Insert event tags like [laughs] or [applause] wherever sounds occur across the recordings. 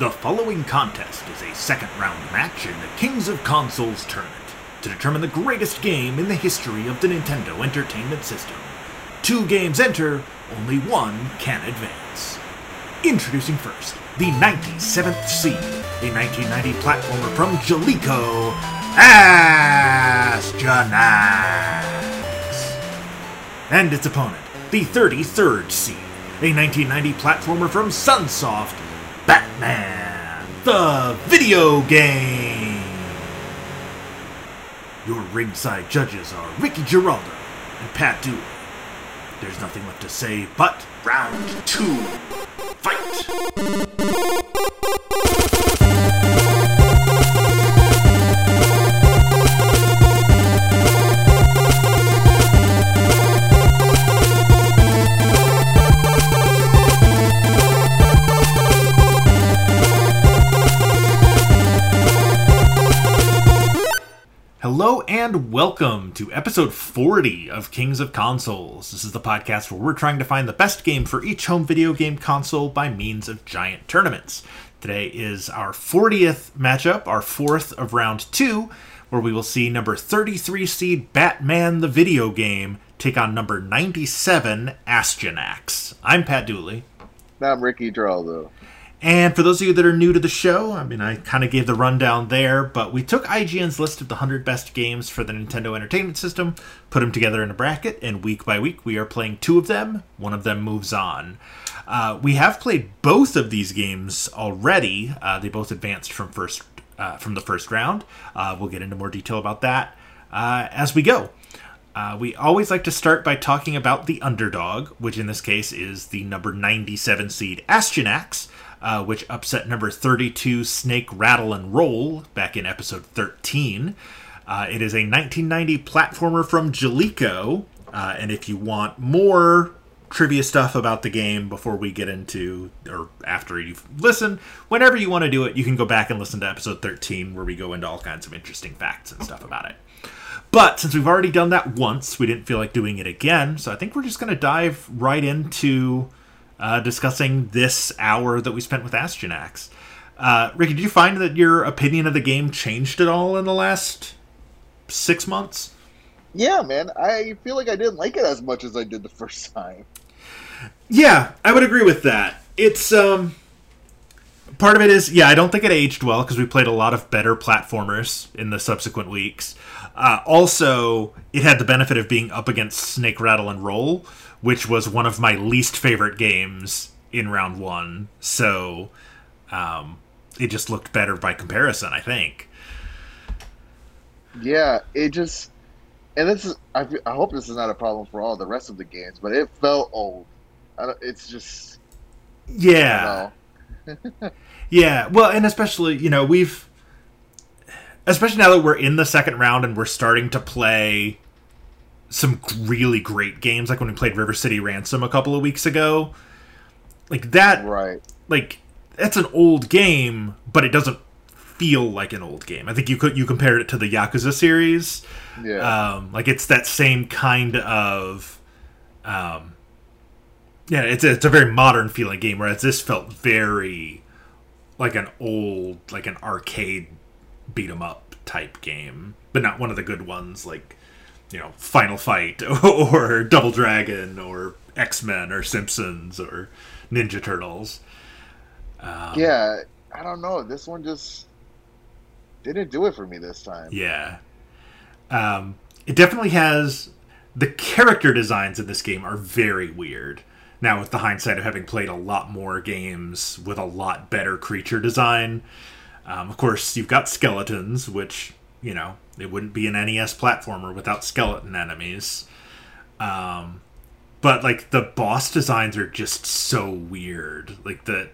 The following contest is a second round match in the Kings of Consoles tournament to determine the greatest game in the history of the Nintendo Entertainment System. Two games enter, only one can advance. Introducing first, the 97th seed, a 1990 platformer from Jaleco, Astyanax. And its opponent, the 33rd seed, a 1990 platformer from Sunsoft, Batman, the video game. Your ringside judges are Ricky Giraldo and Pat Dooley. There's nothing left to say but round two. Fight! And welcome to episode 40 of Kings of Consoles. This is the podcast where we're trying to find the best game for each home video game console by means of giant tournaments. Today is our 40th matchup, our fourth of round two, where we will see number 33 seed Batman the video game take on number 97 Astyanax. I'm Pat Dooley. I'm Ricky Giraldo. And for those of you that are new to the show, I mean, I kind of gave the rundown there, but we took IGN's list of the 100 best games for the Nintendo Entertainment System, put them together in a bracket, and week by week we are playing two of them. One of them moves on. Uh, we have played both of these games already. Uh, they both advanced from first uh, from the first round. Uh, we'll get into more detail about that uh, as we go. Uh, we always like to start by talking about the underdog, which in this case is the number 97 seed Astyanax uh, which upset number 32 Snake Rattle and Roll back in episode 13. Uh, it is a 1990 platformer from Jaleco, uh, and if you want more trivia stuff about the game before we get into or after you've listened, whenever you want to do it, you can go back and listen to episode 13 where we go into all kinds of interesting facts and stuff about it. But since we've already done that once, we didn't feel like doing it again, so I think we're just going to dive right into uh, discussing this hour that we spent with Astyanax. Uh, Ricky, did you find that your opinion of the game changed at all in the last six months? Yeah, man. I feel like I didn't like it as much as I did the first time. Yeah, I would agree with that. It's um part of it is yeah, I don't think it aged well because we played a lot of better platformers in the subsequent weeks. Uh, also, it had the benefit of being up against Snake Rattle and Roll, which was one of my least favorite games in round one. So um, it just looked better by comparison, I think. Yeah, it just, and this is, I, I hope this is not a problem for all the rest of the games, but it felt old. it's just, yeah. [laughs] yeah, well, and especially, you know, we've, especially now that we're in the second round and we're starting to play some really great games, like when we played River City Ransom a couple of weeks ago. Like that, right? Like that's an old game, but it doesn't feel like an old game. I think you could you compared it to the Yakuza series. Yeah. Um, like it's that same kind of. Um, yeah, it's a, it's a very modern feeling game, whereas this felt very like an old, like an arcade beat 'em up type game, but not one of the good ones like you know Final Fight [laughs] or Double Dragon or X Men or Simpsons or Ninja Turtles. Um, yeah, I don't know. This one just didn't do it for me this time. Yeah, um, it definitely has the character designs in this game are very weird. Now, with the hindsight of having played a lot more games with a lot better creature design, um, of course, you've got skeletons, which you know it wouldn't be an NES platformer without skeleton enemies. Um, but like the boss designs are just so weird. Like the,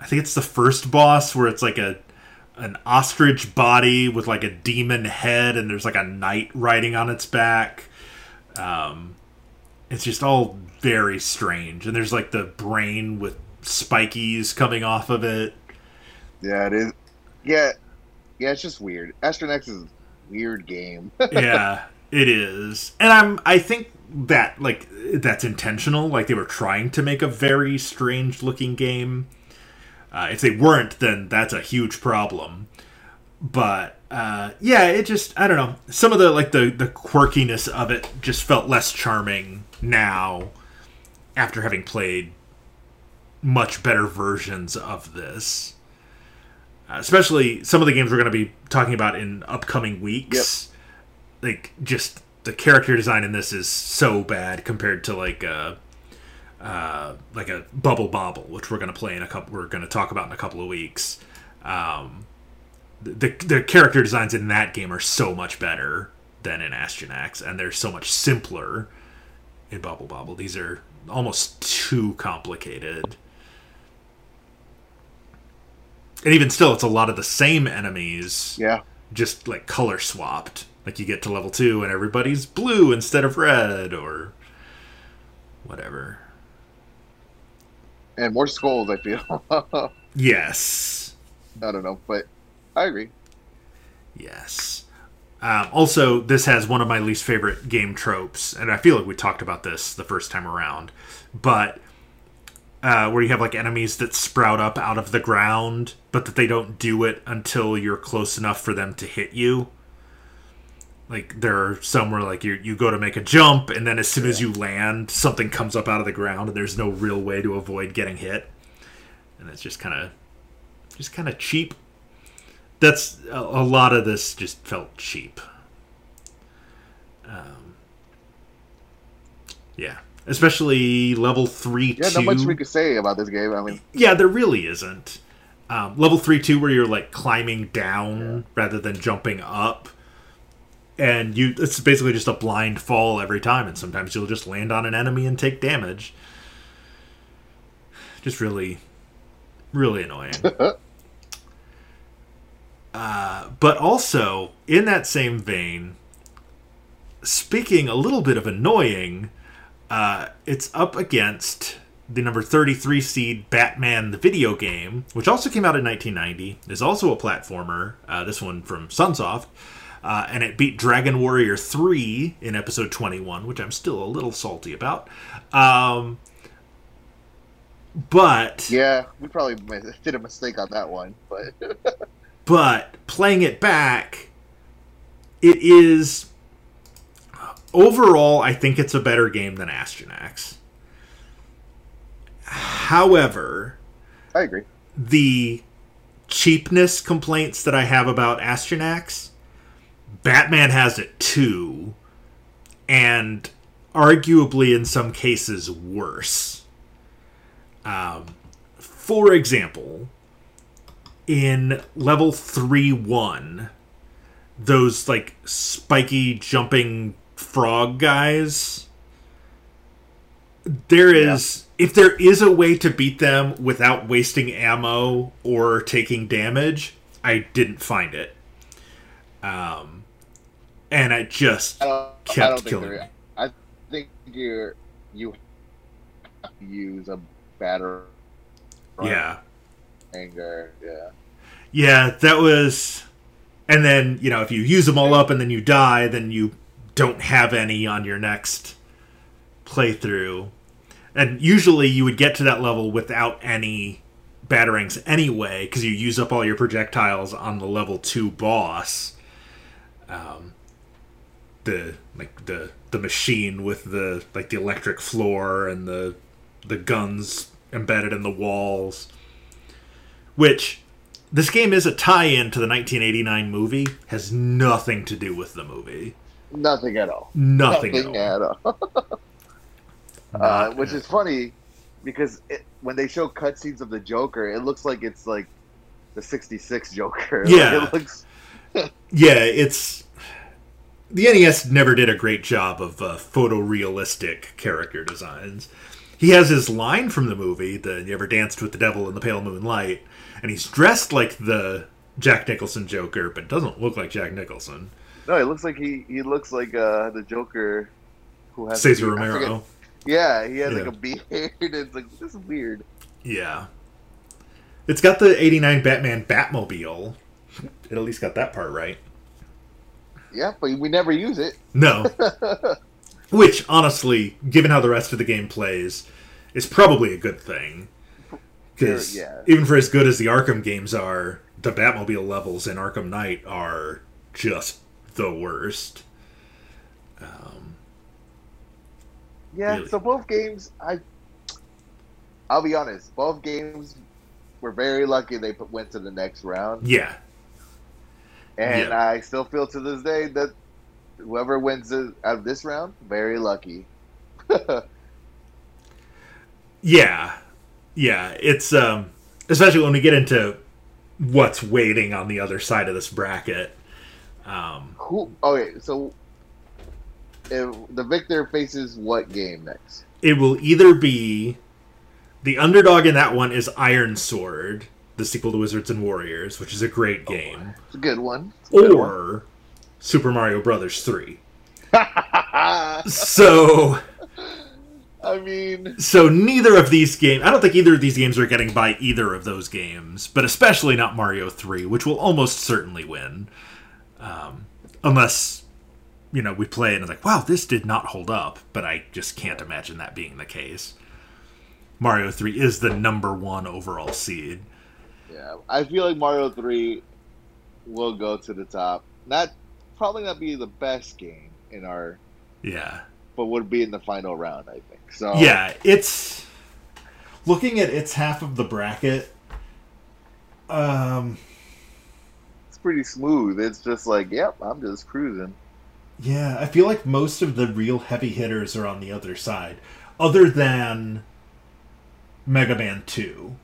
I think it's the first boss where it's like a an ostrich body with like a demon head, and there's like a knight riding on its back. Um, it's just all very strange, and there's like the brain with spikies coming off of it. Yeah, it is. Yeah, yeah, it's just weird. Astyanax is a weird game. [laughs] yeah, it is, and I'm. I think that like that's intentional. Like they were trying to make a very strange looking game. Uh, if they weren't, then that's a huge problem. But uh, yeah, it just I don't know. Some of the like the the quirkiness of it just felt less charming now after having played much better versions of this. Uh, especially some of the games we're going to be talking about in upcoming weeks. Like just the character design in this is so bad compared to like uh uh like a Bubble Bobble, which we're going to play in a couple we're going to talk about in a couple of weeks. Um the the character designs in that game are so much better than in Astyanax, and they're so much simpler in Bubble Bobble. These are almost too complicated. And even still, it's a lot of the same enemies, Yeah. just like color swapped. Like you get to level two and everybody's blue instead of red, or whatever. And more skulls, I feel. [laughs] Yes. I don't know, but I agree. Yes. Um, also, this has one of my least favorite game tropes, and I feel like we talked about this the first time around, but uh, where you have like enemies that sprout up out of the ground, but that they don't do it until you're close enough for them to hit you. Like there are some where like you you go to make a jump, and then as soon as you land, something comes up out of the ground, and there's no real way to avoid getting hit, and it's just kind of just kind of cheap that's a, a lot of this just felt cheap. Um, yeah, especially level three. Yeah, two. not much we could say about this game. I mean, Yeah, there really isn't. Um, level three two, where you're like climbing down rather than jumping up, and you it's basically just a blind fall every time, and sometimes you'll just land on an enemy and take damage. Just really, really annoying. [laughs] uh, but also in that same vein, speaking a little bit of annoying, uh, it's up against the number 33 seed Batman the video game, which also came out in 1990, is also a platformer, uh, this one from Sunsoft, uh, and it beat Dragon Warrior 3 in episode 21, which I'm still a little salty about. Um, but yeah, we probably did a mistake on that one, but [laughs] but playing it back, it is overall. I think it's a better game than Astyanax. However, I agree. the cheapness complaints that I have about Astyanax, Batman has it too, and arguably in some cases worse. Um, for example, in level 3 1, those like spiky jumping frog guys, there is. If there is a way to beat them without wasting ammo or taking damage, I didn't find it. Um, and I just I kept killing there-. I think you're you use a batter. Yeah. Anger. Yeah. Yeah, that was. And then, you know, if you use them all up and then you die, then you don't have any on your next playthrough. And usually you would get to that level without any batarangs anyway, because you use up all your projectiles on the level 2 boss. Um, the like the the machine with the like the electric floor and the the guns embedded in the walls which this game is a tie-in to the 1989 movie has nothing to do with the movie Nothing at all. nothing, at all at all. [laughs] uh, which is funny because it, when they show cutscenes of the Joker, it looks like it's like the '66 Joker. [laughs] Like, Yeah. it looks. [laughs] yeah it's the nes never did a great job of uh, photorealistic character designs he has his line from the movie the you ever danced with the devil in the pale moonlight and he's dressed like the jack nicholson joker but doesn't look like jack nicholson No, it looks like he he looks like uh, the Joker who has cesar a romero Yeah, he has Yeah. like a beard. [laughs] It's like this is weird. yeah it's got the 89 batman batmobile it at least got that part right Yeah, but we never use it. no [laughs] Which, honestly, given how the rest of the game plays, is probably a good thing. Because yeah. even for as good as the Arkham games are, the Batmobile levels in Arkham Knight are just the worst. Um, Yeah, Really. so both games, I, I'll be honest, both games were very lucky they put, went to the next round, yeah, and Yeah. I still feel to this day that whoever wins out of this round, very lucky. [laughs] yeah, yeah. It's um, especially when we get into what's waiting on the other side of this bracket. Um, Who? Okay, so if the victor faces what game next? it will either be the underdog in that one is Iron Sword, the sequel to Wizards and Warriors, which is a great game, It's a good one. A good one. or Super Mario Brothers 3. [laughs] So, I mean, so neither of these games, I don't think either of these games are getting by either of those games, but especially not Mario 3, which will almost certainly win. Um, unless, you know, we play it and it's like, wow, this did not hold up, but I just can't imagine that being the case. Mario 3 is the number one overall seed. yeah, I feel like Mario Three will go to the top. Not probably not be the best game in our, Yeah. but would be in the final round. I think so. Yeah, it's looking at its half of the bracket. Um, pretty smooth. It's just like, yep, I'm just cruising. yeah, I feel like most of the real heavy hitters are on the other side, other than Mega Man Two.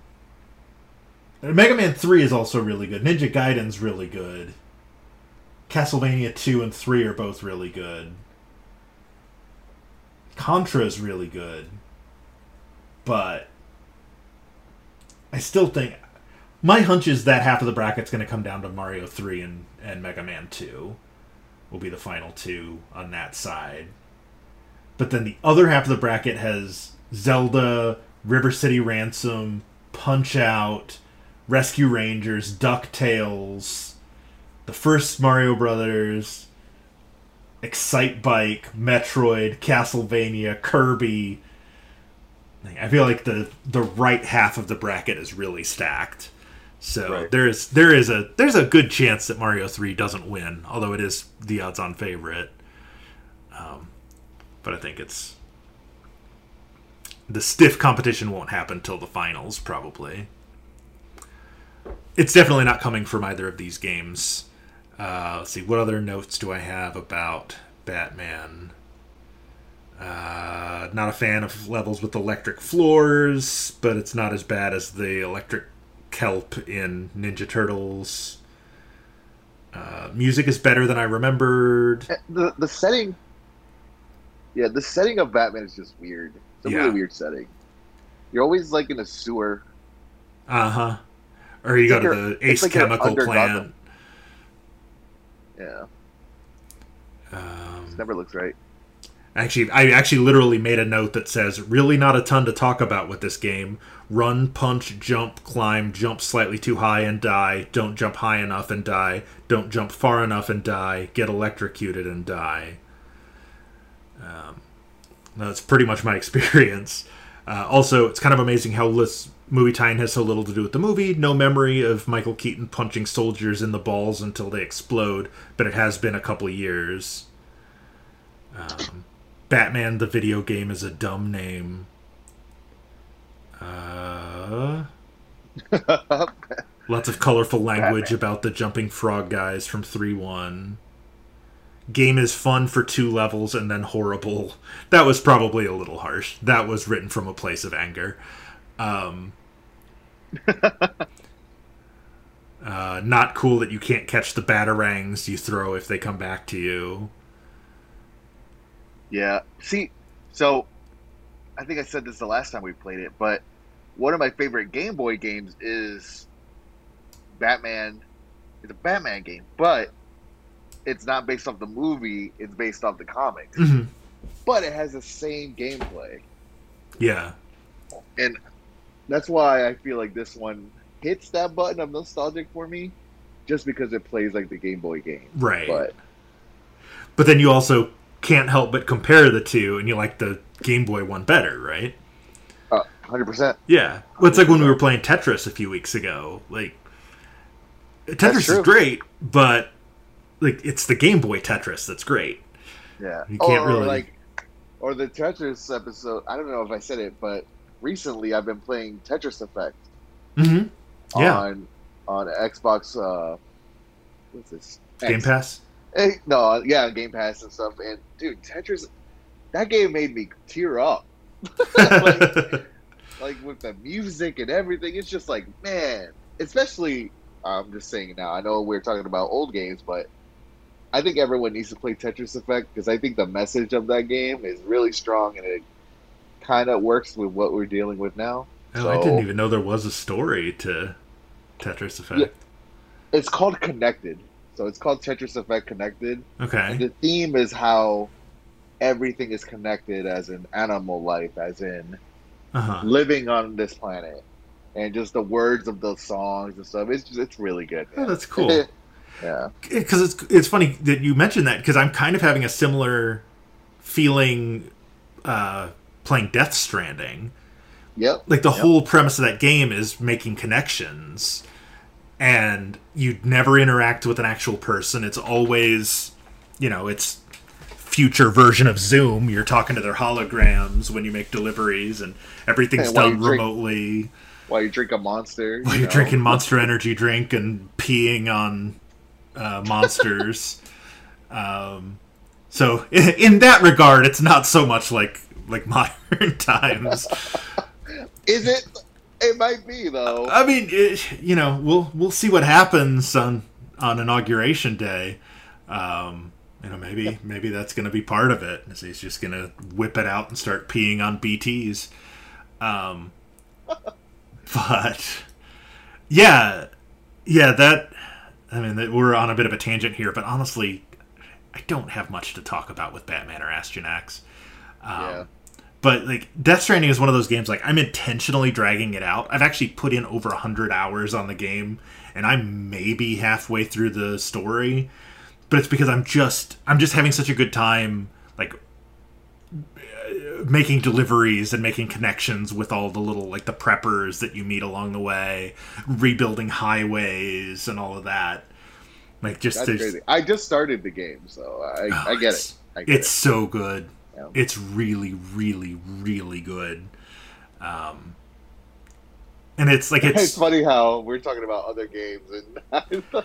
Uh, Mega Man Three is also really good. Ninja Gaiden's really good. Castlevania Two and Three are both really good. Contra is really good, but I still think my hunch is that half of the bracket's going to come down to Mario Three and and Mega Man Two will be the final two on that side. But then the other half of the bracket has Zelda, River City Ransom, Punch Out, Rescue Rangers, DuckTales, the first Mario Brothers, Excite Bike, Metroid, Castlevania, Kirby. I feel like the the right half of the bracket is really stacked. So Right. there is there is a there's a good chance that Mario Three doesn't win, although it is the odds-on favorite. Um, but I think it's the stiff competition won't happen till the finals, probably. It's definitely not coming from either of these games. Uh, let's see, what other notes do I have about Batman? Uh, not a fan of levels with electric floors, but it's not as bad as the electric kelp in Ninja Turtles. Uh, music is better than I remembered. Eh, The the setting, yeah, the setting of Batman is just weird. It's a Yeah. really weird setting. You're always like in a sewer. Uh huh. Or you go It's to like the Ace like Chemical plant. Yeah, Um, never looks right. Actually, I actually literally made a note that says, "Really, not a ton to talk about with this game. Run, punch, jump, climb, jump slightly too high and die. Don't jump high enough and die. Don't jump far enough and die. Get electrocuted and die." Um, that's pretty much my [laughs] experience. Uh, also, it's kind of amazing how this movie tie-in has so little to do with the movie. No memory of Michael Keaton punching soldiers in the balls until they explode, but it has been a couple years. Um, Batman the video game is a dumb name. Uh, [laughs] lots of colorful language Batman. about the jumping frog guys from 3 1. Game is fun for two levels and then horrible. That was probably a little harsh. That was written from a place of anger. Um, [laughs] uh, not cool that you can't catch the batarangs you throw if they come back to you. Yeah. See, so I think I said this the last time we played it, but one of my favorite Game Boy games is Batman. It's a Batman game, but it's not based off the movie. It's based off the comics, Mhm. but it has the same gameplay. Yeah. and that's why I feel like this one hits that button of nostalgic for me, just because it plays like the Game Boy game. Right. But But then you also can't help but compare the two, and you like the Game Boy one better, right? hundred percent. Yeah, well, it's like when we were playing Tetris a few weeks ago. Like Tetris is great, but like it's the Game Boy Tetris that's great. Yeah, You can't or really- like, or the Tetris episode. I don't know if I said it, but recently I've been playing Tetris Effect Mm-hmm. Yeah, on on Xbox. Uh, what's this? Game X. Pass. Eh, no, yeah, Game Pass and stuff. And dude, Tetris, that game made me tear up. [laughs] like, like with the music and everything, it's just like man. Especially, I'm just saying now. I know we're talking about old games, but I think everyone needs to play Tetris Effect because I think the message of that game is really strong and it kind of works with what we're dealing with now. oh, I didn't even know there was a story to Tetris Effect. Yeah. It's called Connected, so it's called Tetris Effect Connected. And Okay. the theme is how everything is connected as in animal life, as in Uh huh. living on this planet, and just the words of those songs and stuff. It's just, it's really good. Oh, that's cool. [laughs] yeah, because it's it's funny that you mentioned that because I'm kind of having a similar feeling uh, playing Death Stranding. yep, Like the Yep. whole premise of that game is making connections, and you never interact with an actual person. It's always, you know, it's future version of Zoom. You're talking to their holograms when you make deliveries, and everything's [laughs] And done you drink- remotely. while you drink a monster, While you you're know. drinking [laughs] Monster Energy drink and peeing on uh, monsters. [laughs] um, so in, in that regard, it's not so much like like modern times. Is it? It might be though. I mean, it, you know, we'll we'll see what happens on on inauguration day. Um, you know, maybe maybe that's going to be part of it. is He's just going to whip it out and start peeing on BTS. Um, [laughs] but yeah, yeah, that. I mean, that we're on a bit of a tangent here, but honestly, I don't have much to talk about with Batman or Astyanax. Um, yeah, but like Death Stranding is one of those games like I'm intentionally dragging it out. I've actually put in over 100 hours on the game and I'm maybe halfway through the story. But it's because I'm just I'm just having such a good time like making deliveries and making connections with all the little like the preppers that you meet along the way, rebuilding highways and all of that. Like just that's crazy. I just started the game, so I, Oh, I get it. I get it's so good. Yeah. It's really, really, really good. Um, and it's like. It's it's funny how we're talking about other games, and [laughs] that's the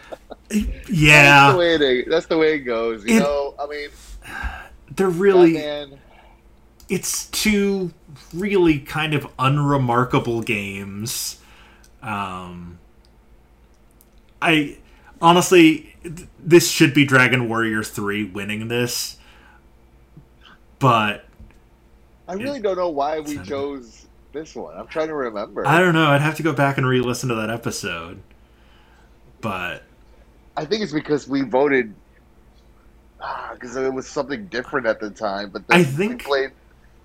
yeah, way it. That's the way it goes. You It- know, I mean, they're really Batman. it's two really kind of unremarkable games. Um, I honestly, this should be Dragon Warrior three winning this, but I really don't know why we chose this one. I'm trying to remember. I don't know. I'd have to go back and re-listen to that episode. But I think it's because we voted ah, because it was something different at the time. But then I we think- played.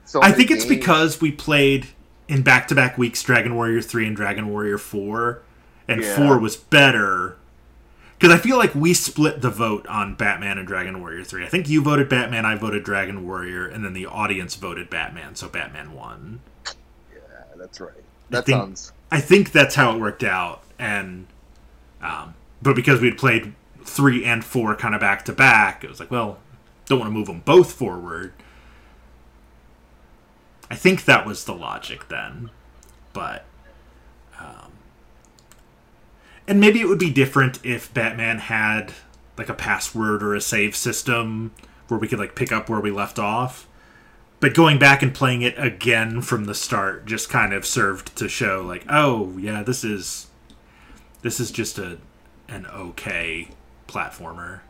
So I think it's because we played in back-to-back weeks Dragon Warrior 3 and Dragon Warrior 4 and Yeah. 4 was better cuz I feel like we split the vote on Batman and Dragon Warrior 3. I think you voted Batman, I voted Dragon Warrior and then the audience voted Batman, so Batman won. Yeah, that's right. That think- sounds. I think that's how it worked out and um but because we'd played 3 and 4 kind of back to back, it was like, well, don't want to move them both forward. I think that was the logic then, but um, and maybe it would be different if Batman had like a password or a save system where we could like pick up where we left off. But going back and playing it again from the start just kind of served to show like, oh yeah, this is this is just a an okay platformer.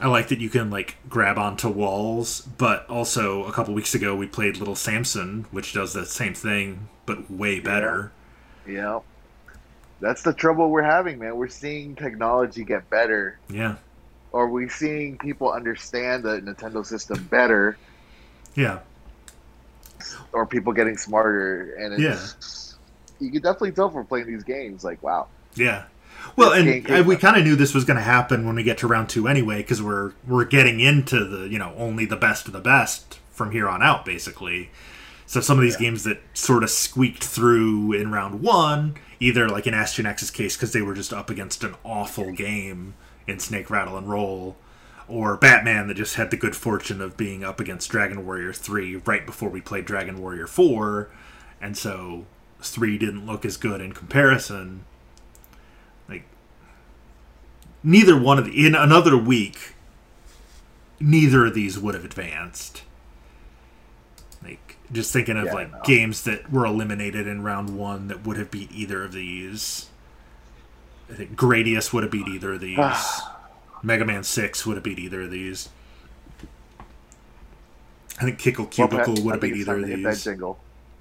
I like that you can like grab onto walls, but also a couple weeks ago we played Little Samson, which does the same thing but way better. Yeah. That's the trouble we're having, man. We're seeing technology get better, Yeah. or we're seeing people understand the Nintendo system better, Yeah. or people getting smarter. And it's, you can definitely tell from playing these games, like, wow. Yeah. Well, This and we kind of knew this was going to happen when we get to round two anyway, because we're we're getting into the you know only the best of the best from here on out, basically. So some of these games that sort of squeaked through in round one, either like in Astyanax's case because they were just up against an awful game in Snake Rattle and Roll, or Batman that just had the good fortune of being up against Dragon Warrior 3 right before we played Dragon Warrior 4, and so 3 didn't look as good in comparison. Like, neither one of the, in another week, neither of these would have advanced. Like, just thinking of Yeah, like no. games that were eliminated in round one that would have beat either of these. I think Gradius would have beat either of these. Ah. Mega Man 6 would have beat either of these. I think Kickle Cubicle Pat, would have beat either of to that these. jingle.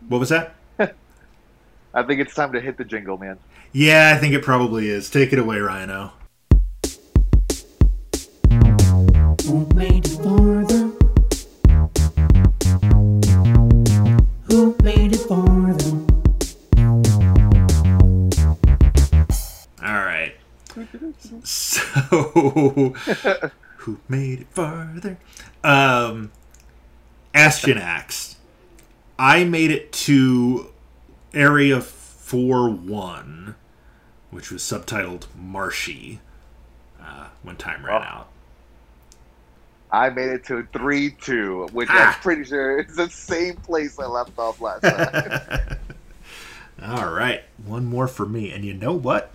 What was that? [laughs] I think it's time to hit the jingle, man. Yeah, I think it probably is. Take it away, Rhino. Who made So, who made it farther? Um, Astyanax. I made it to Area 4 1, which was subtitled Marshy, uh, when time ran Oh. out. I made it to three two, which Ah. I'm pretty sure is the same place I left off last time. [laughs] All right, one more for me. And you know what?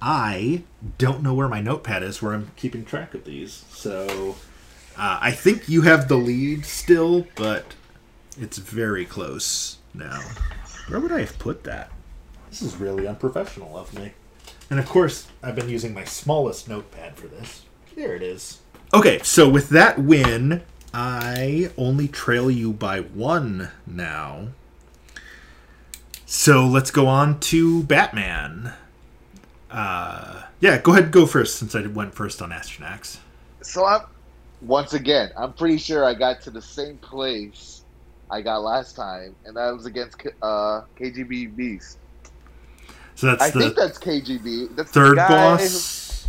I don't know where my notepad is where I'm keeping track of these. So uh, I think you have the lead still, but it's very close now. Where would I have put that? This is really unprofessional of me. And of course, I've been using my smallest notepad for this. There it is. Okay, so with that win, I only trail you by one now. So let's go on to Batman. Uh, yeah, go ahead and go first since I went first on Astyanax. so I'm once again, I'm pretty sure I got to the same place I got last time, and that was against uh, KGB Beast. So that's I the think that's KGB. That's the third boss.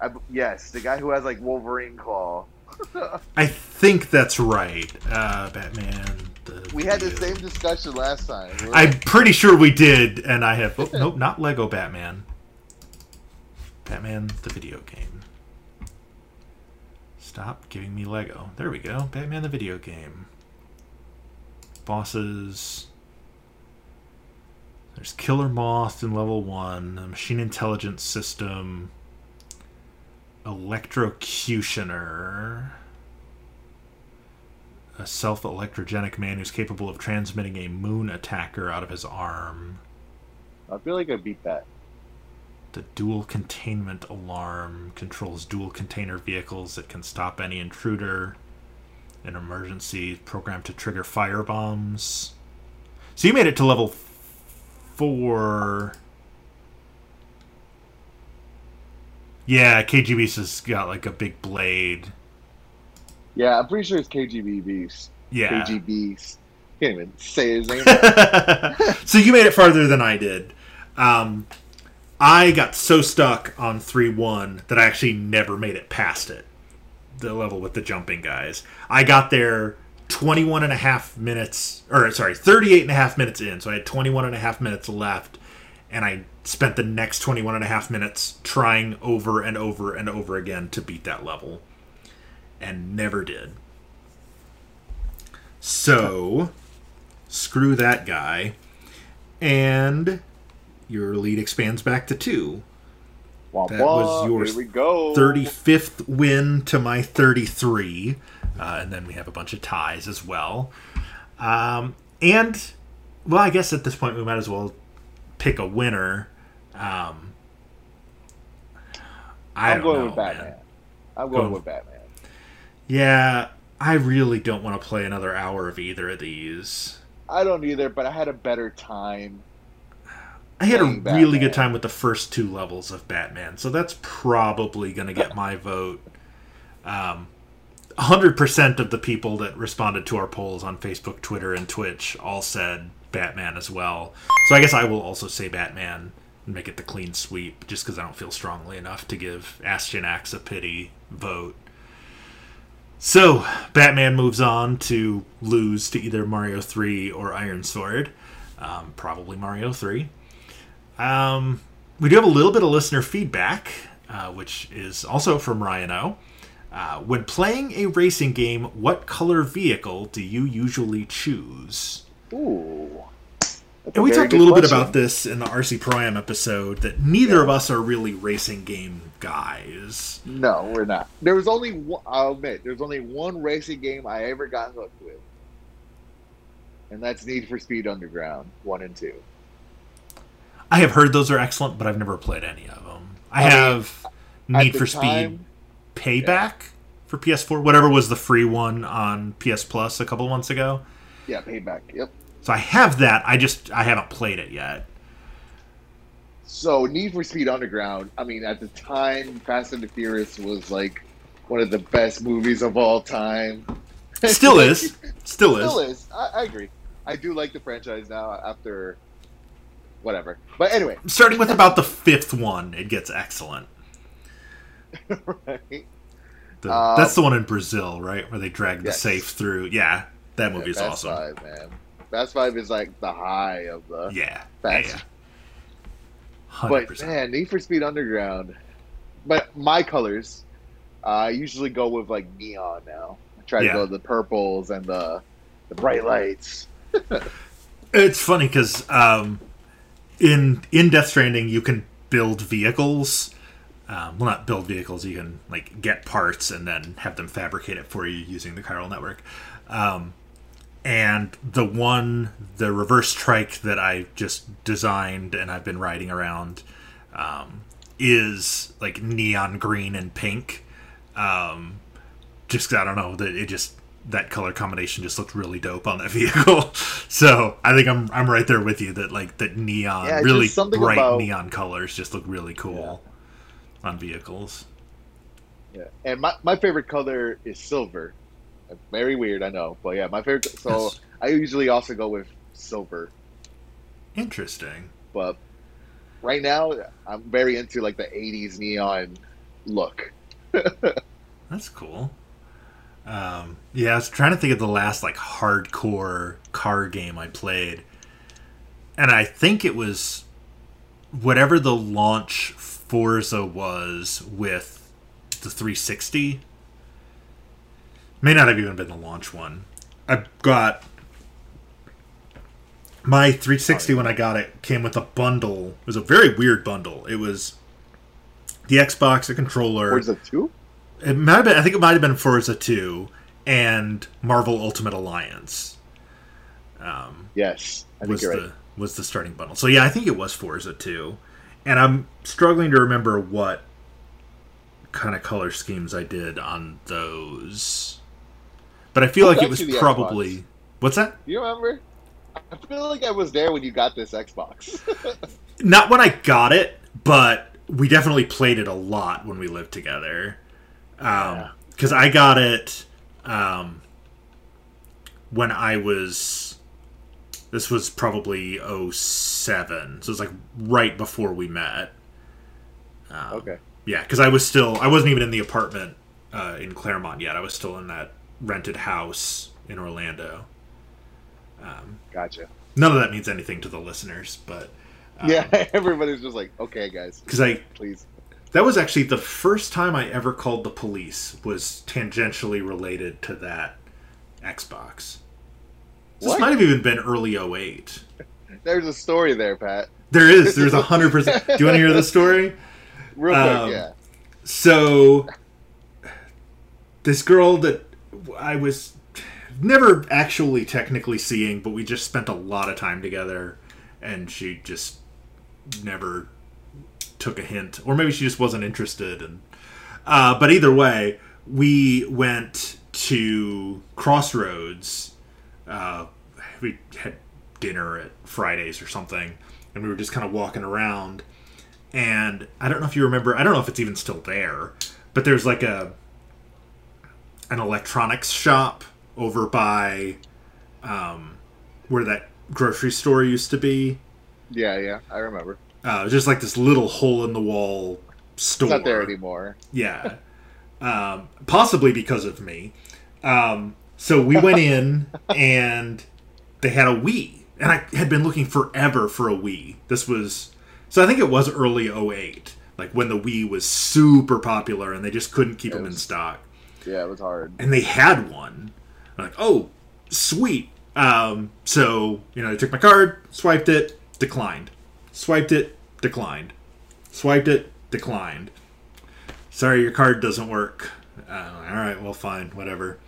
Who, I, yes, the guy who has like Wolverine claw. [laughs] I think that's right. Uh, Batman. The We had the same discussion last time. I'm pretty sure we did, and I have. Oh, nope, not Lego Batman. Batman the video game. Stop giving me Lego. There we go. Batman the video game. Bosses. There's Killer Moth in level one, a machine intelligence system, electrocutioner, a self electrogenic man who's capable of transmitting a moon attacker out of his arm. I feel like I beat that. The dual containment alarm controls dual container vehicles that can stop any intruder. An emergency programmed to trigger fire bombs. So you made it to level four. Yeah, KGB's has got like a big blade. Yeah, I'm pretty sure it's KGB Beast. Yeah. KGB. Can't even say his name. [laughs] so you made it farther than I did. Um, I got so stuck on 3 1 that I actually never made it past it. The level with the jumping guys. I got there 21 and a half minutes, or sorry, 38 and a half minutes in. So I had 21 and a half minutes left. And I spent the next 21 and a half minutes trying over and over and over again to beat that level. And never did. So, screw that guy. And your lead expands back to two. Womp That was your. Here we go. 35th win to my 33. Uh, and then we have a bunch of ties as well. Um, and, well, I guess at this point we might as well pick a winner. Um, I I'm don't going know, with man. Batman. I'm going Going- with Batman. Yeah, I really don't want to play another hour of either of these. I don't either, but I had a better time. I had a really Batman. good time with the first two levels of Batman, so that's probably going to get my vote. Um, 100% of the people that responded to our polls on Facebook, Twitter, and Twitch all said Batman as well. So I guess I will also say Batman and make it the clean sweep, just because I don't feel strongly enough to give Astyanax a pity vote. So, Batman moves on to lose to either Mario 3 or Iron Sword. Um, probably Mario 3. Um, we do have a little bit of listener feedback, uh, which is also from Ryan O. Uh, when playing a racing game, what color vehicle do you usually choose? Ooh. And we talked a little bit about this in the RC Pro Am episode that neither of us are really racing game guys. No, we're not. There was only one, I'll admit, there's only one racing game I ever got hooked with. And that's Need for Speed Underground 1 and 2. I have heard those are excellent, but I've never played any of them. I, I have At Need for Speed time- Payback for PS4, whatever was the free one on PS Plus a couple months ago. Yeah, Payback. Yep. So I have that. I just I haven't played it yet. So Need for Speed Underground, I mean, at the time, Fast and the Furious was like one of the best movies of all time. Still is. [laughs] Still is. Still is. I, I agree. I do like the franchise now after whatever. But anyway, Starting with about the fifth one, it gets excellent. [laughs] right? The- Um, that's the one in Brazil, right, where they drag the yes. safe through. Yeah, that movie is Fast awesome. Five, man. Fast Five is like the high of the. Yeah, yeah, Fast. yeah. Hundred But man, Need for Speed Underground. But my colors, uh, I usually go with like neon now. I try Yeah. to go the purples and the the bright lights. [laughs] It's funny because um, in in Death Stranding, you can build vehicles. Um, well, not build vehicles. You can like get parts and then have them fabricate it for you using the chiral network. Um, and the one, the reverse trike that I just designed and I've been riding around, um, is like neon green and pink. Um, just I don't know that it just that color combination just looked really dope on that [laughs] vehicle. so I think I'm I'm right there with you that like that neon, Yeah, really bright about- neon colors just look really cool on vehicles. Yeah. And my, my favorite color is silver. Very weird, I know, but yeah, my favorite. So Yes. I usually also go with silver, Interesting. but right now I'm very into like the '80s neon look. [laughs] That's cool. Um, yeah, I was trying to think of the last like hardcore car game I played, and I think it was whatever the launch Forza was with the 360. May not have even been the launch one. I got my 360 when I got it came with a bundle. It was a very weird bundle. It was the Xbox, a controller. The two? It might have been. I think it might have been Forza Two and Marvel Ultimate Alliance. Um, Yes, I think was you're the right. was the starting bundle. So yeah, I think it was Forza Two, and I'm struggling to remember what kind of color schemes I did on those. But I feel Who like it was probably Xbox? what's that? You remember? I feel like I was there when you got this Xbox. [laughs] Not when I got it, but we definitely played it a lot when we lived together. Yeah. Because I got it um, when I was. This was probably 07. So it's like right before we met. Um, okay. Yeah, because I was still. I wasn't even in the apartment uh, in Claremont yet. I was still in that rented house in Orlando. Um, Gotcha. none of that means anything to the listeners, but. um, yeah, [laughs] everybody's just like, okay, guys, [laughs] Because I please. That was actually the first time I ever called the police was tangentially related to that Xbox. This What? might have even been early 08. There's a story there, Pat. There is. There's a 100%. Do you want to hear the story? [laughs] Real Um, quick, yeah. So, this girl that I was never actually technically seeing, but we just spent a lot of time together, and she just never took a hint, or maybe she just wasn't interested. And uh, but either way, we went to Crossroads. Uh, we had dinner at Fridays or something, and we were just kind of walking around. And I don't know if you remember. I don't know if it's even still there, but there's like a an electronics shop over by um, where that grocery store used to be. Yeah, yeah, I remember. Uh, just like this little hole in the wall store. It's not there anymore. Yeah. um, possibly because of me. Um, so we went [laughs] in and they had a Wii, and I had been looking forever for a Wii. This was so I think it was early 08, like when the Wii was super popular and they just couldn't keep It them in stock Yeah, it was hard. and they had one. I'm like, oh, sweet. Um, so you know, I took my card, swiped it, declined, swiped it, declined, swiped it, declined. Sorry, your card doesn't work. Uh, all right, well, fine, whatever.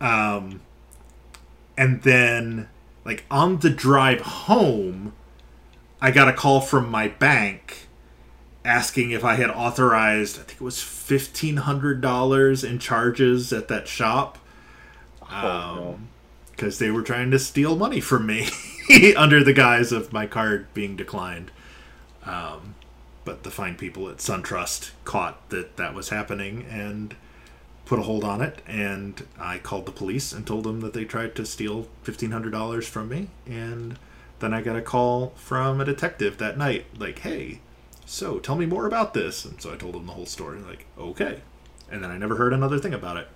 Um, and then, like on the drive home, I got a call from my bank asking if I had authorized, I think it was fifteen hundred dollars in charges at that shop, Oh, no. Um, because they were trying to steal money from me [laughs] [laughs] under the guise of my card being declined. Um, but the fine people at SunTrust caught that that was happening and put a hold on it. And I called the police and told them that they tried to steal fifteen hundred dollars from me. And then I got a call from a detective that night, like, "Hey, so tell me more about this." And so I told him the whole story. Like, okay. And then I never heard another thing about it.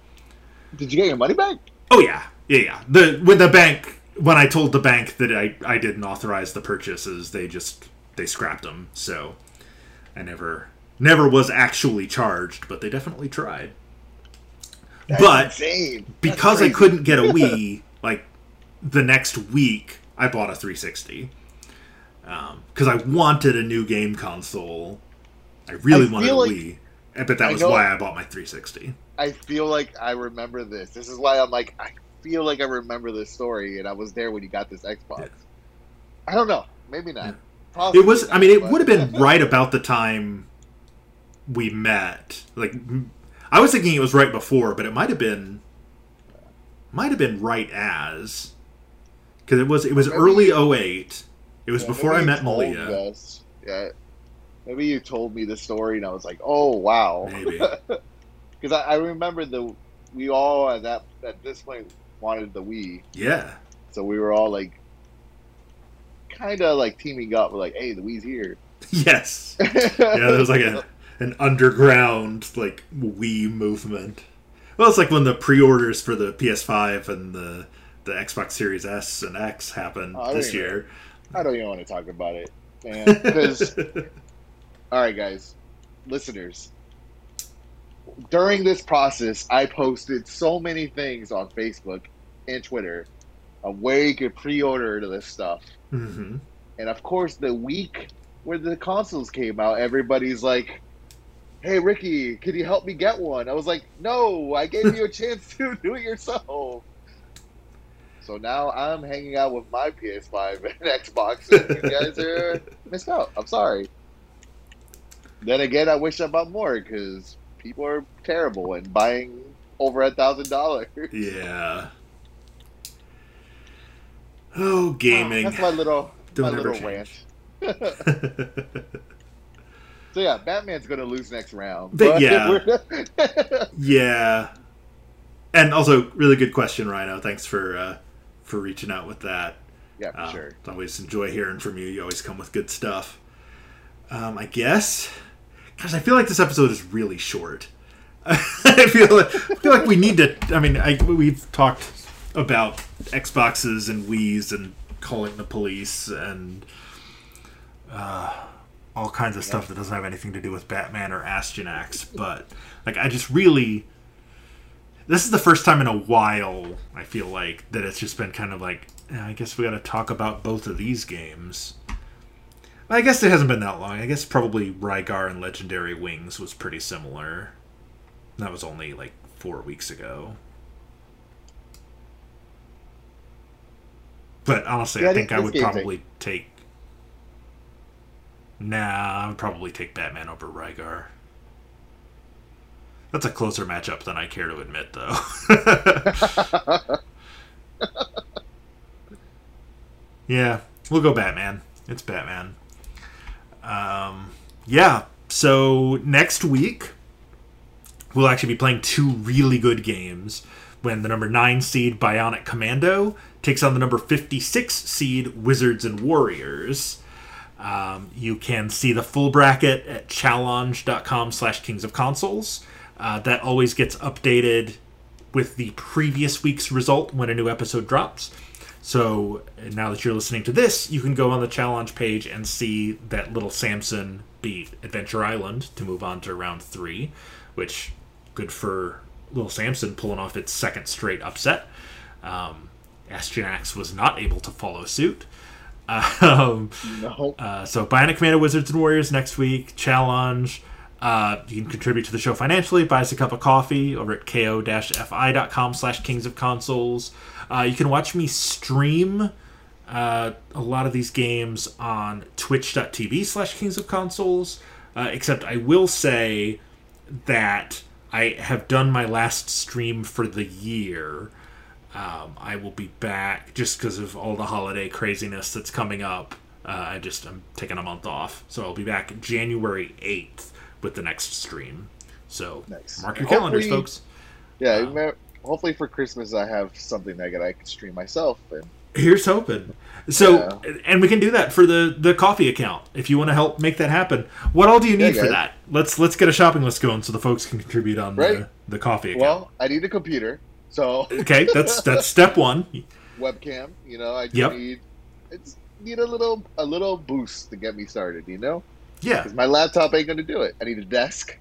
Did you get your money back? Oh yeah, yeah, yeah. The with the bank when I told the bank that I I didn't authorize the purchases, they just they scrapped them. So I never never was actually charged, but they definitely tried. That's but insane. Because I couldn't get a [laughs] Wii, like the next week, I bought a 360 because um, I wanted a new game console. I really I wanted a like- Wii, eh, but that I was know- why I bought my 360. I feel like I remember this. This is why I'm like, I feel like I remember this story, and I was there when you got this Xbox. Yeah. I don't know. Maybe not. Possibly It was. I mean, it but- would have been right about the time we met. Like, I was thinking it was right before, but it might have been, might have been right as, because it was. It was Maybe- early 08. It was Yeah, before I met Malia. us. Yeah. Maybe you told me the story, and I was like, "Oh wow." Maybe. [laughs] Because I, I remember the we all at that at this point wanted the Wii, Yeah. so we were all like, kind of like teaming up. We're like, "Hey, the Wii's here." [laughs] Yes. Yeah, there was like a an underground like Wii movement. Well, it's like when the pre-orders for the PS5 and the the Xbox Series S and X happened Oh, this year. I don't even want to talk about it, man. Because [laughs] all right, guys, listeners. During this process, I posted so many things on Facebook and Twitter of where you could pre-order this stuff. hmm And of course, the week where the consoles came out, everybody's like, "Hey, Ricky, could you help me get one?" I was like, "No, I gave you a [laughs] chance to do it yourself." So now I'm hanging out with my PS5 and [laughs] Xbox, and you guys are missed out. I'm sorry. Then again, I wish I bought more because people are terrible and buying over a thousand dollars. Yeah. Oh, gaming. That's my little Don't my little rant. [laughs] So yeah, Batman's gonna lose next round. But yeah. [laughs] yeah. And also, really good question, Rhino. Thanks for uh, for reaching out with that. yeah, for Uh, sure. Always enjoy hearing from you. You always come with good stuff. Um, I guess. Gosh, I feel like this episode is really short. [laughs] I feel like, I feel like we need to. I mean, I, we've talked about Xboxes and Wii's and calling the police and uh, all kinds of stuff that doesn't have anything to do with Batman or Astyanax. But like, I just really. This is the first time in a while I feel like that it's just been kind of like yeah, I guess we got to talk about both of these games. I guess it hasn't been that long. I guess probably Rygar and Legendary Wings was pretty similar. That was only like four weeks ago. But honestly, Yeah, I think I would probably take. Nah, I would probably take Batman over Rygar. That's a closer matchup than I care to admit, though. [laughs] [laughs] yeah, we'll go Batman. It's Batman. Um, yeah, so next week we'll actually be playing two really good games when the number 9 seed Bionic Commando takes on the number 56 seed Wizards and Warriors. Um, you can see the full bracket at challonge.com slash kings of consoles. Uh, that always gets updated with the previous week's result when a new episode drops. So now that you're listening to this, you can go on the Challonge page and see that little Samson beat Adventure Island to move on to round three, which good for little Samson pulling off its second straight upset. Um, Astyanax was not able to follow suit. [laughs] Um, No. uh, so Bionic Commando Wizards and Warriors next week. Challonge. Uh, you can contribute to the show financially. Buy us a cup of coffee over at ko-fi.com slash kings of consoles. Uh, you can watch me stream uh, a lot of these games on twitch.tv slash kings of consoles. Uh, except I will say that I have done my last stream for the year. Um, I will be back just because of all the holiday craziness that's coming up. Uh, I just I'm taking a month off, so I'll be back January eighth with the next stream. So Nice. mark your calendars, folks. Yeah. Um, hopefully for Christmas I have something that I can stream myself and Here's hoping. So, and we can do that for the the Ko-fi account if you want to help make that happen. What all do you Yeah, need for that? Let's let's get a shopping list going so the folks can contribute on Right. the the Ko-fi account. well, I need a computer. So [laughs] okay, that's that's step one. webcam, you know, I just Yep. need it's need a little a little boost to get me started, you know? Yeah, Because my laptop ain't gonna do it. I need a desk.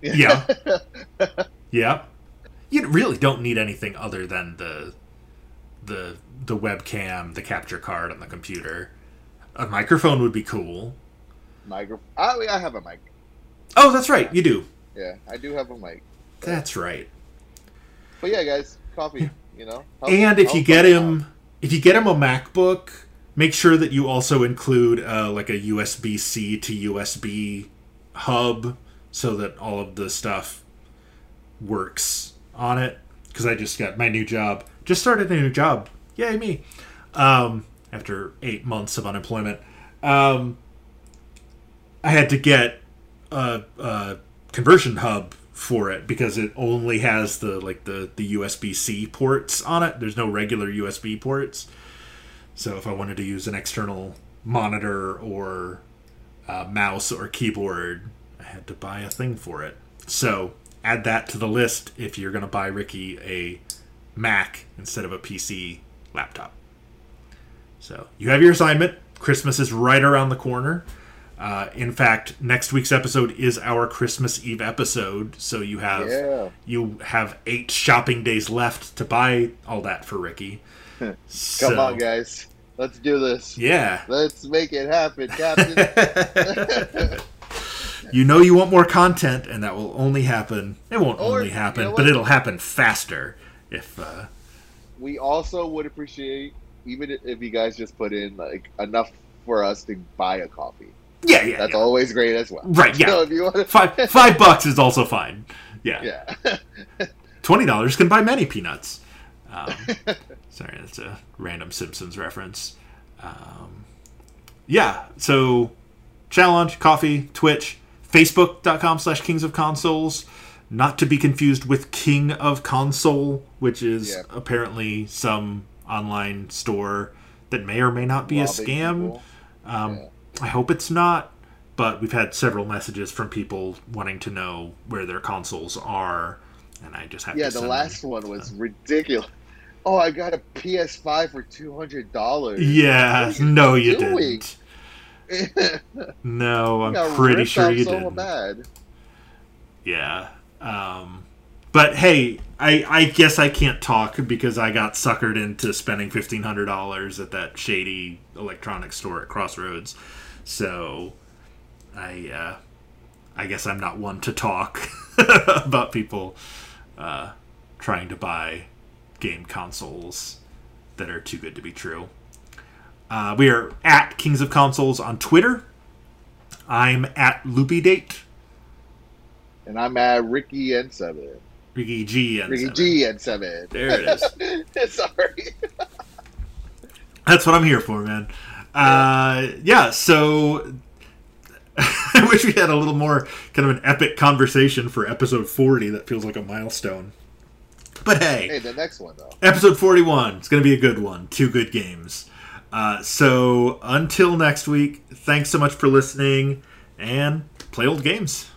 Yeah. [laughs] yeah. You really don't need anything other than the the the webcam, the capture card on the computer. A microphone would be cool. Micro I, I have a mic. Oh, that's right, you do. Yeah, I do have a mic. That's right. But yeah, guys, Ko-fi, you know. help- And if you get him, if you get him a MacBook, make sure that you also include uh, like a USB C to USB hub, so that all of the stuff works on it. Because I just got my new job, just started a new job. Yay me! Um, after eight months of unemployment, um, I had to get a, a conversion hub for it because it only has the like the the USB C ports on it. There's no regular USB ports. So if I wanted to use an external monitor or uh, mouse or keyboard, I had to buy a thing for it. So add that to the list if you're going to buy Ricky a Mac instead of a PC laptop. So you have your assignment. Christmas is right around the corner. Uh, in fact, next week's episode is our Christmas Eve episode, so you have Yeah. you have eight shopping days left to buy all that for Ricky. [laughs] Come So, on, guys. Let's do this. Yeah. Let's make it happen, Captain. [laughs] you know you want more content, and that will only happen. It won't Or, only you happen, know but it'll happen faster if. Uh, we also would appreciate even if you guys just put in like enough for us to buy a coffee. yeah, yeah, That's yeah. always great as well. Right, yeah. [laughs] So if you want Five five bucks is also fine. Yeah, yeah. twenty dollars can buy many peanuts. Um, sorry, that's a random Simpsons reference. Um, yeah, so Challonge, Ko-fi, Twitch, Facebook.com slash Kings of Consoles. Not to be confused with King of Console, which is Yeah. apparently some online store that may or may not be a scam. Um, Yeah. I hope it's not, but we've had several messages from people wanting to know where their consoles are, and I just have to. Yeah, the last them. one was ridiculous. Oh, I got a PS5 for two hundred dollars. Yeah, you no, you doing? didn't. No, [laughs] I'm pretty sure you so didn't. Bad. Yeah. Um, but hey, I, I guess I can't talk because I got suckered into spending fifteen hundred dollars at that shady electronics store at Crossroads. So, I uh, I guess I'm not one to talk [laughs] about people uh, trying to buy game consoles that are too good to be true. Uh, we are at Kings of Consoles on Twitter. I'm at Loopy Date. And I'm at Ricky and seven. Ricky G and Ricky seven. G and seven. There it is. [laughs] Sorry. That's what I'm here for, man. Uh, yeah, so [laughs] I wish we had a little more kind of an epic conversation for episode 40. That feels like a milestone. [laughs] But hey, Hey, the next one though. episode 41. It's going to be a good one. Two good games. Uh, so until next week, thanks so much for listening and play old games.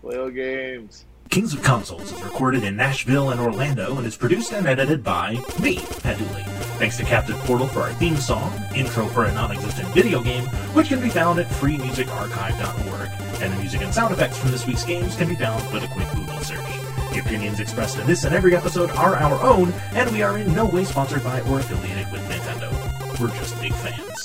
Play old games. Kings of Consoles is recorded in Nashville and Orlando and is produced and edited by me, Pat Dooley. Thanks to Captain Portal for our theme song, intro for a non-existent video game, which can be found at freemusicarchive.org. And the music and sound effects from this week's games can be found with a quick Google search. The opinions expressed in this and every episode are our own, and we are in no way sponsored by or affiliated with Nintendo. We're just big fans.